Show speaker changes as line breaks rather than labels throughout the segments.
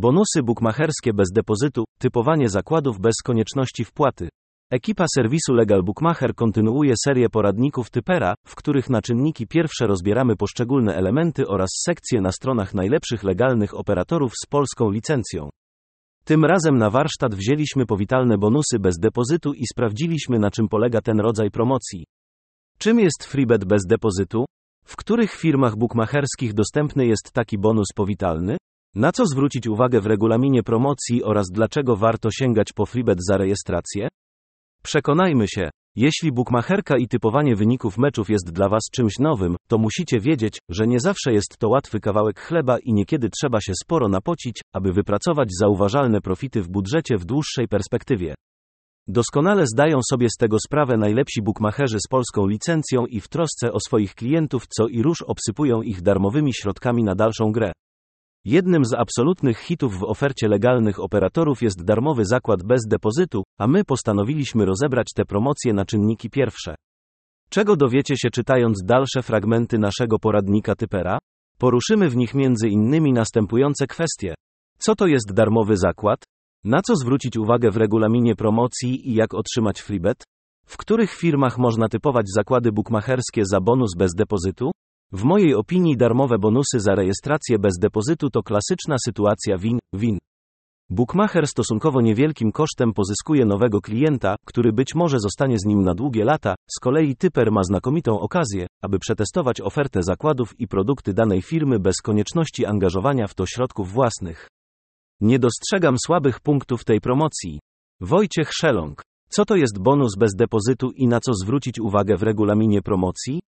Bonusy bukmacherskie bez depozytu, typowanie zakładów bez konieczności wpłaty. Ekipa serwisu Legal Bookmacher kontynuuje serię poradników Typera, w których na czynniki pierwsze rozbieramy poszczególne elementy oraz sekcje na stronach najlepszych legalnych operatorów z polską licencją. Tym razem na warsztat wzięliśmy powitalne bonusy bez depozytu i sprawdziliśmy na czym polega ten rodzaj promocji. Czym jest freebet bez depozytu? W których firmach bukmacherskich dostępny jest taki bonus powitalny? Na co zwrócić uwagę w regulaminie promocji oraz dlaczego warto sięgać po freebet za rejestrację? Przekonajmy się, jeśli bukmacherka i typowanie wyników meczów jest dla Was czymś nowym, to musicie wiedzieć, że nie zawsze jest to łatwy kawałek chleba i niekiedy trzeba się sporo napocić, aby wypracować zauważalne profity w budżecie w dłuższej perspektywie. Doskonale zdają sobie z tego sprawę najlepsi bukmacherzy z polską licencją i w trosce o swoich klientów co i róż obsypują ich darmowymi środkami na dalszą grę. Jednym z absolutnych hitów w ofercie legalnych operatorów jest darmowy zakład bez depozytu, a my postanowiliśmy rozebrać te promocje na czynniki pierwsze. Czego dowiecie się czytając dalsze fragmenty naszego poradnika Typera? Poruszymy w nich między innymi następujące kwestie. Co to jest darmowy zakład? Na co zwrócić uwagę w regulaminie promocji i jak otrzymać freebet? W których firmach można typować zakłady bukmacherskie za bonus bez depozytu? W mojej opinii darmowe bonusy za rejestrację bez depozytu to klasyczna sytuacja win-win. Bookmacher stosunkowo niewielkim kosztem pozyskuje nowego klienta, który być może zostanie z nim na długie lata, z kolei typer ma znakomitą okazję, aby przetestować ofertę zakładów i produkty danej firmy bez konieczności angażowania w to środków własnych. Nie dostrzegam słabych punktów tej promocji. Wojciech Szelong. Co to jest bonus bez depozytu i na co zwrócić uwagę w regulaminie promocji?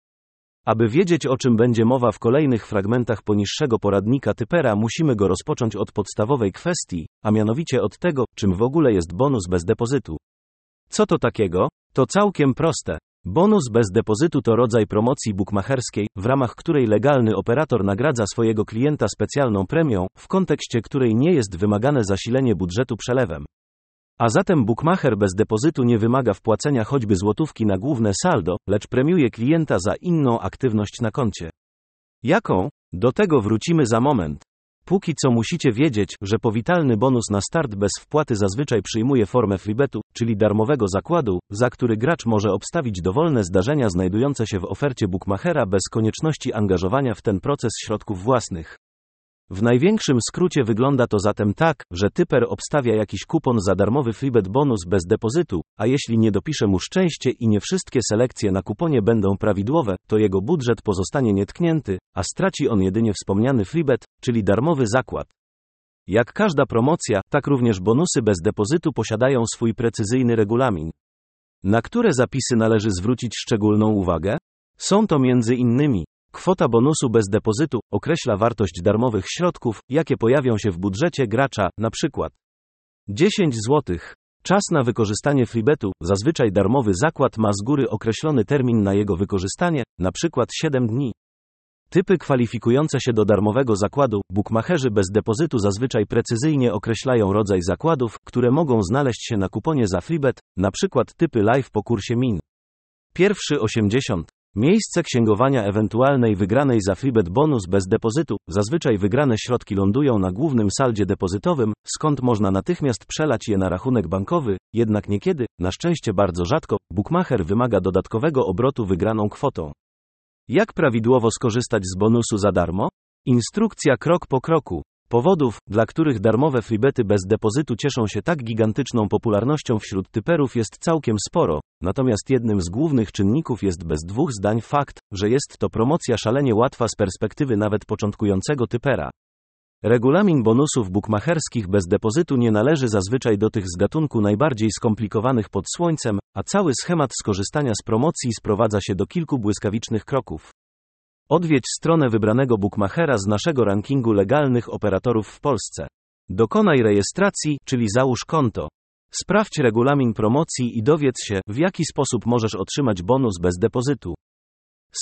Aby wiedzieć o czym będzie mowa w kolejnych fragmentach poniższego poradnika typera, musimy go rozpocząć od podstawowej kwestii, a mianowicie od tego, czym w ogóle jest bonus bez depozytu. Co to takiego? To całkiem proste. Bonus bez depozytu to rodzaj promocji bukmacherskiej, w ramach której legalny operator nagradza swojego klienta specjalną premią, w kontekście której nie jest wymagane zasilenie budżetu przelewem. A zatem bookmacher bez depozytu nie wymaga wpłacenia choćby złotówki na główne saldo, lecz premiuje klienta za inną aktywność na koncie. Jaką? Do tego wrócimy za moment. Póki co musicie wiedzieć, że powitalny bonus na start bez wpłaty zazwyczaj przyjmuje formę freebetu, czyli darmowego zakładu, za który gracz może obstawić dowolne zdarzenia znajdujące się w ofercie bookmachera bez konieczności angażowania w ten proces środków własnych. W największym skrócie wygląda to zatem tak, że typer obstawia jakiś kupon za darmowy freebet bonus bez depozytu, a jeśli nie dopisze mu szczęście i nie wszystkie selekcje na kuponie będą prawidłowe, to jego budżet pozostanie nietknięty, a straci on jedynie wspomniany freebet, czyli darmowy zakład. Jak każda promocja, tak również bonusy bez depozytu posiadają swój precyzyjny regulamin. Na które zapisy należy zwrócić szczególną uwagę? Są to między innymi Kwota bonusu bez depozytu określa wartość darmowych środków, jakie pojawią się w budżecie gracza, przykład 10 zł. Czas na wykorzystanie freebetu, zazwyczaj darmowy zakład ma z góry określony termin na jego wykorzystanie, przykład 7 dni. Typy kwalifikujące się do darmowego zakładu, bukmacherzy bez depozytu zazwyczaj precyzyjnie określają rodzaj zakładów, które mogą znaleźć się na kuponie za freebet, przykład typy live po kursie min. Pierwszy 80. Miejsce księgowania ewentualnej wygranej za freebet bonus bez depozytu. Zazwyczaj wygrane środki lądują na głównym saldzie depozytowym, skąd można natychmiast przelać je na rachunek bankowy, jednak niekiedy, na szczęście bardzo rzadko, bookmacher wymaga dodatkowego obrotu wygraną kwotą. Jak prawidłowo skorzystać z bonusu za darmo? Instrukcja krok po kroku. Powodów, dla których darmowe freebety bez depozytu cieszą się tak gigantyczną popularnością wśród typerów jest całkiem sporo, natomiast jednym z głównych czynników jest bez dwóch zdań fakt, że jest to promocja szalenie łatwa z perspektywy nawet początkującego typera. Regulamin bonusów bukmacherskich bez depozytu nie należy zazwyczaj do tych z gatunku najbardziej skomplikowanych pod słońcem, a cały schemat skorzystania z promocji sprowadza się do kilku błyskawicznych kroków. Odwiedź stronę wybranego bookmachera z naszego rankingu legalnych operatorów w Polsce. Dokonaj rejestracji, czyli załóż konto. Sprawdź regulamin promocji i dowiedz się, w jaki sposób możesz otrzymać bonus bez depozytu.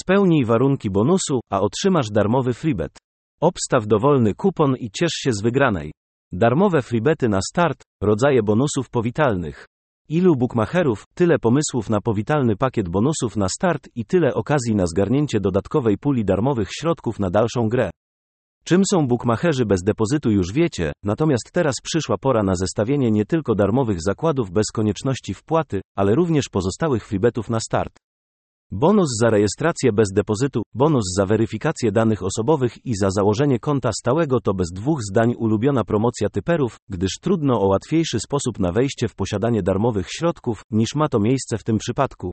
Spełnij warunki bonusu, a otrzymasz darmowy freebet. Obstaw dowolny kupon i ciesz się z wygranej. Darmowe freebety na start, rodzaje bonusów powitalnych. Ilu bookmacherów, tyle pomysłów na powitalny pakiet bonusów na start i tyle okazji na zgarnięcie dodatkowej puli darmowych środków na dalszą grę. Czym są bukmacherzy bez depozytu już wiecie, natomiast teraz przyszła pora na zestawienie nie tylko darmowych zakładów bez konieczności wpłaty, ale również pozostałych freebetów na start. Bonus za rejestrację bez depozytu, bonus za weryfikację danych osobowych i za założenie konta stałego to bez dwóch zdań ulubiona promocja typerów, gdyż trudno o łatwiejszy sposób na wejście w posiadanie darmowych środków, niż ma to miejsce w tym przypadku.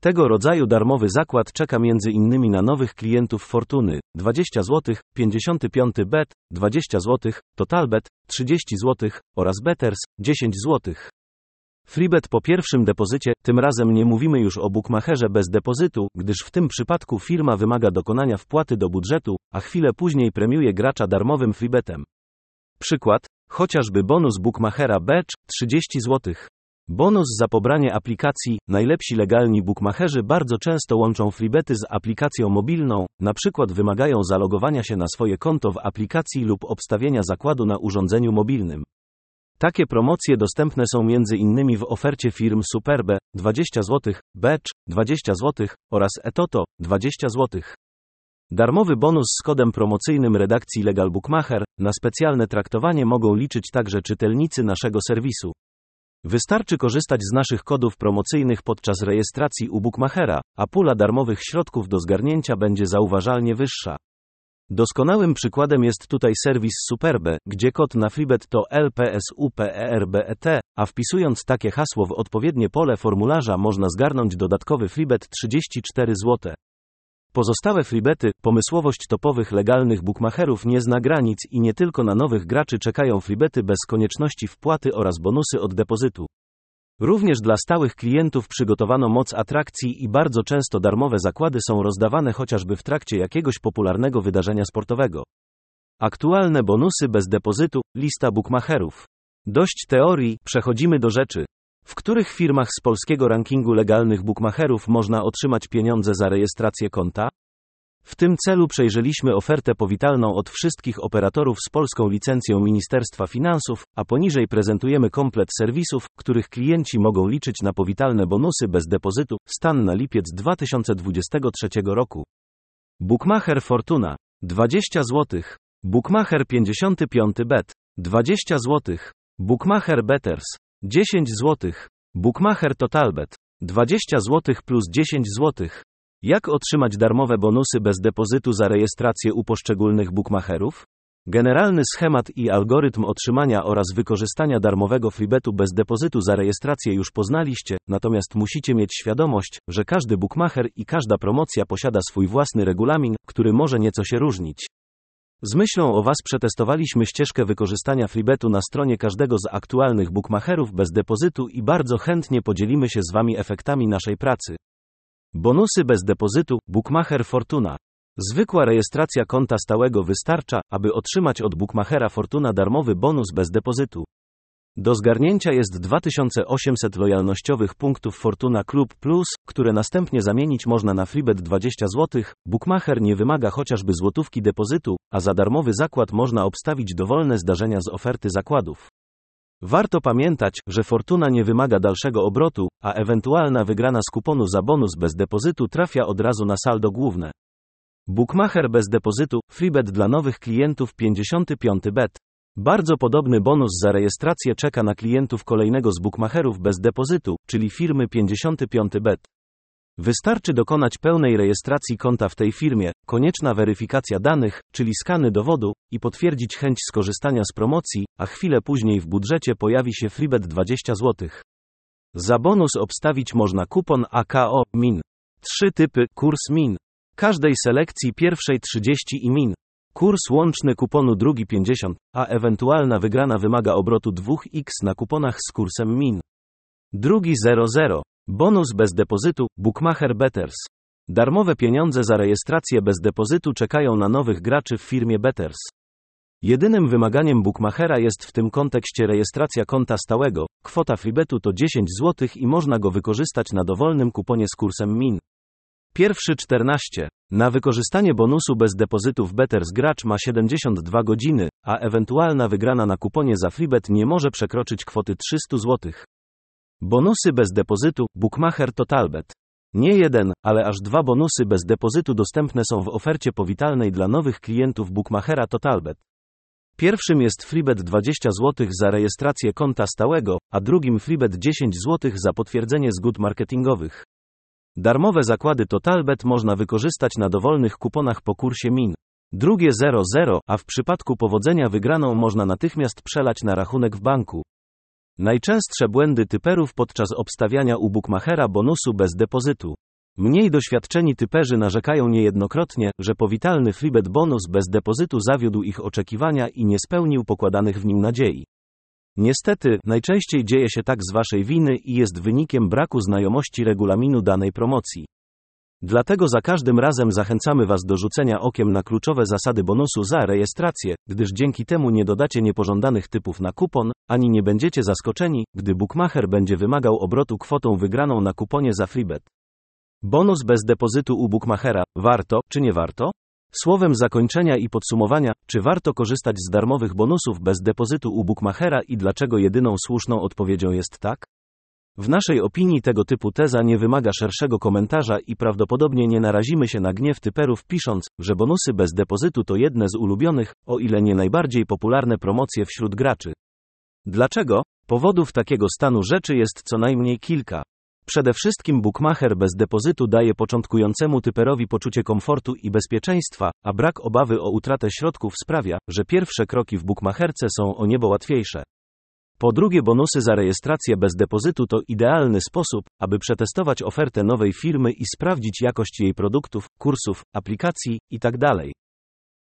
Tego rodzaju darmowy zakład czeka między innymi na nowych klientów Fortuny 20 zł, 55 bet 20 zł, Totalbet 30 zł oraz Betters 10 zł. Freebet po pierwszym depozycie, tym razem nie mówimy już o bukmacherze bez depozytu, gdyż w tym przypadku firma wymaga dokonania wpłaty do budżetu, a chwilę później premiuje gracza darmowym freebetem. Przykład, chociażby bonus bukmachera Becz 30 zł. Bonus za pobranie aplikacji. Najlepsi legalni bookmacherzy bardzo często łączą freebety z aplikacją mobilną, na przykład wymagają zalogowania się na swoje konto w aplikacji lub obstawienia zakładu na urządzeniu mobilnym. Takie promocje dostępne są m.in. w ofercie firm Superbe 20 zł, Becz 20 zł oraz Etoto 20 zł. Darmowy bonus z kodem promocyjnym redakcji Legal Bookmacher na specjalne traktowanie mogą liczyć także czytelnicy naszego serwisu. Wystarczy korzystać z naszych kodów promocyjnych podczas rejestracji u Bookmachera, a pula darmowych środków do zgarnięcia będzie zauważalnie wyższa. Doskonałym przykładem jest tutaj serwis Superbe, gdzie kod na freebet to LPSUPERBET, a wpisując takie hasło w odpowiednie pole formularza można zgarnąć dodatkowy freebet 34 zł. Pozostałe freebety, pomysłowość topowych legalnych bookmacherów nie zna granic i nie tylko na nowych graczy czekają freebety bez konieczności wpłaty oraz bonusy od depozytu. Również dla stałych klientów przygotowano moc atrakcji i bardzo często darmowe zakłady są rozdawane chociażby w trakcie jakiegoś popularnego wydarzenia sportowego. Aktualne bonusy bez depozytu, lista bookmacherów. Dość teorii, przechodzimy do rzeczy. W których firmach z polskiego rankingu legalnych bookmacherów można otrzymać pieniądze za rejestrację konta? W tym celu przejrzeliśmy ofertę powitalną od wszystkich operatorów z polską licencją Ministerstwa Finansów, a poniżej prezentujemy komplet serwisów, których klienci mogą liczyć na powitalne bonusy bez depozytu. Stan na lipiec 2023 roku. Bookmacher Fortuna 20 zł. Bookmacher 55 bet 20 zł. Bookmacher Betters 10 zł. Bookmacher Totalbet 20 zł plus 10 zł. Jak otrzymać darmowe bonusy bez depozytu za rejestrację u poszczególnych bookmacherów? Generalny schemat i algorytm otrzymania oraz wykorzystania darmowego freebetu bez depozytu za rejestrację już poznaliście, natomiast musicie mieć świadomość, że każdy bookmacher i każda promocja posiada swój własny regulamin, który może nieco się różnić. Z myślą o Was przetestowaliśmy ścieżkę wykorzystania freebetu na stronie każdego z aktualnych bookmacherów bez depozytu i bardzo chętnie podzielimy się z Wami efektami naszej pracy. Bonusy bez depozytu, Bookmacher Fortuna. Zwykła rejestracja konta stałego wystarcza, aby otrzymać od Bookmachera Fortuna darmowy bonus bez depozytu. Do zgarnięcia jest 2800 lojalnościowych punktów Fortuna Club Plus, które następnie zamienić można na freebet 20 zł. Bookmacher nie wymaga chociażby złotówki depozytu, a za darmowy zakład można obstawić dowolne zdarzenia z oferty zakładów. Warto pamiętać, że Fortuna nie wymaga dalszego obrotu, a ewentualna wygrana z kuponu za bonus bez depozytu trafia od razu na saldo główne. Bookmacher bez depozytu, freebet dla nowych klientów 55 bet. Bardzo podobny bonus za rejestrację czeka na klientów kolejnego z bookmacherów bez depozytu, czyli firmy 55 bet. Wystarczy dokonać pełnej rejestracji konta w tej firmie, konieczna weryfikacja danych, czyli skany dowodu, i potwierdzić chęć skorzystania z promocji, a chwilę później w budżecie pojawi się freebet 20 zł. Za bonus obstawić można kupon AKO MIN. Trzy typy kurs MIN. Każdej selekcji pierwszej 30 i MIN. Kurs łączny kuponu drugi 50, a ewentualna wygrana wymaga obrotu 2x na kuponach z kursem MIN. Drugi 00. Bonus bez depozytu, Bookmacher Betters. Darmowe pieniądze za rejestrację bez depozytu czekają na nowych graczy w firmie Betters. Jedynym wymaganiem bookmachera jest w tym kontekście rejestracja konta stałego. Kwota freebetu to 10 zł i można go wykorzystać na dowolnym kuponie z kursem MIN. Pierwszy 14. Na wykorzystanie bonusu bez depozytu w Betters gracz ma 72 godziny, a ewentualna wygrana na kuponie za freebet nie może przekroczyć kwoty 300 zł. Bonusy bez depozytu, Bookmacher Totalbet. Nie jeden, ale aż dwa bonusy bez depozytu dostępne są w ofercie powitalnej dla nowych klientów Bookmachera Totalbet. Pierwszym jest Freebet 20 zł za rejestrację konta stałego, a drugim Freebet 10 zł za potwierdzenie zgód marketingowych. Darmowe zakłady Totalbet można wykorzystać na dowolnych kuponach po kursie MIN. Drugie 00, a w przypadku powodzenia wygraną można natychmiast przelać na rachunek w banku. Najczęstsze błędy typerów podczas obstawiania u bookmachera bonusu bez depozytu. Mniej doświadczeni typerzy narzekają niejednokrotnie, że powitalny freebet bonus bez depozytu zawiódł ich oczekiwania i nie spełnił pokładanych w nim nadziei. Niestety, najczęściej dzieje się tak z waszej winy i jest wynikiem braku znajomości regulaminu danej promocji. Dlatego za każdym razem zachęcamy Was do rzucenia okiem na kluczowe zasady bonusu za rejestrację, gdyż dzięki temu nie dodacie niepożądanych typów na kupon, ani nie będziecie zaskoczeni, gdy bookmacher będzie wymagał obrotu kwotą wygraną na kuponie za freebet. Bonus bez depozytu u bookmachera, warto, czy nie warto? Słowem zakończenia i podsumowania, czy warto korzystać z darmowych bonusów bez depozytu u bookmachera i dlaczego jedyną słuszną odpowiedzią jest tak? W naszej opinii tego typu teza nie wymaga szerszego komentarza i prawdopodobnie nie narazimy się na gniew typerów pisząc, że bonusy bez depozytu to jedne z ulubionych, o ile nie najbardziej popularne promocje wśród graczy. Dlaczego? Powodów takiego stanu rzeczy jest co najmniej kilka. Przede wszystkim bookmacher bez depozytu daje początkującemu typerowi poczucie komfortu i bezpieczeństwa, a brak obawy o utratę środków sprawia, że pierwsze kroki w bookmacherce są o niebo łatwiejsze. Po drugie, bonusy za rejestrację bez depozytu to idealny sposób, aby przetestować ofertę nowej firmy i sprawdzić jakość jej produktów, kursów, aplikacji itd.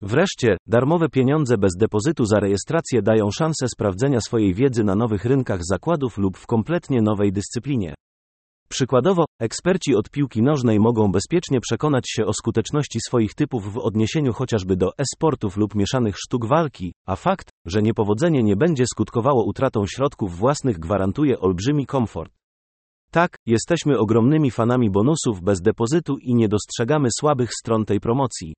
Wreszcie, darmowe pieniądze bez depozytu za rejestrację dają szansę sprawdzenia swojej wiedzy na nowych rynkach zakładów lub w kompletnie nowej dyscyplinie. Przykładowo, eksperci od piłki nożnej mogą bezpiecznie przekonać się o skuteczności swoich typów w odniesieniu chociażby do e-sportów lub mieszanych sztuk walki, a fakt, że niepowodzenie nie będzie skutkowało utratą środków własnych gwarantuje olbrzymi komfort. Tak, jesteśmy ogromnymi fanami bonusów bez depozytu i nie dostrzegamy słabych stron tej promocji.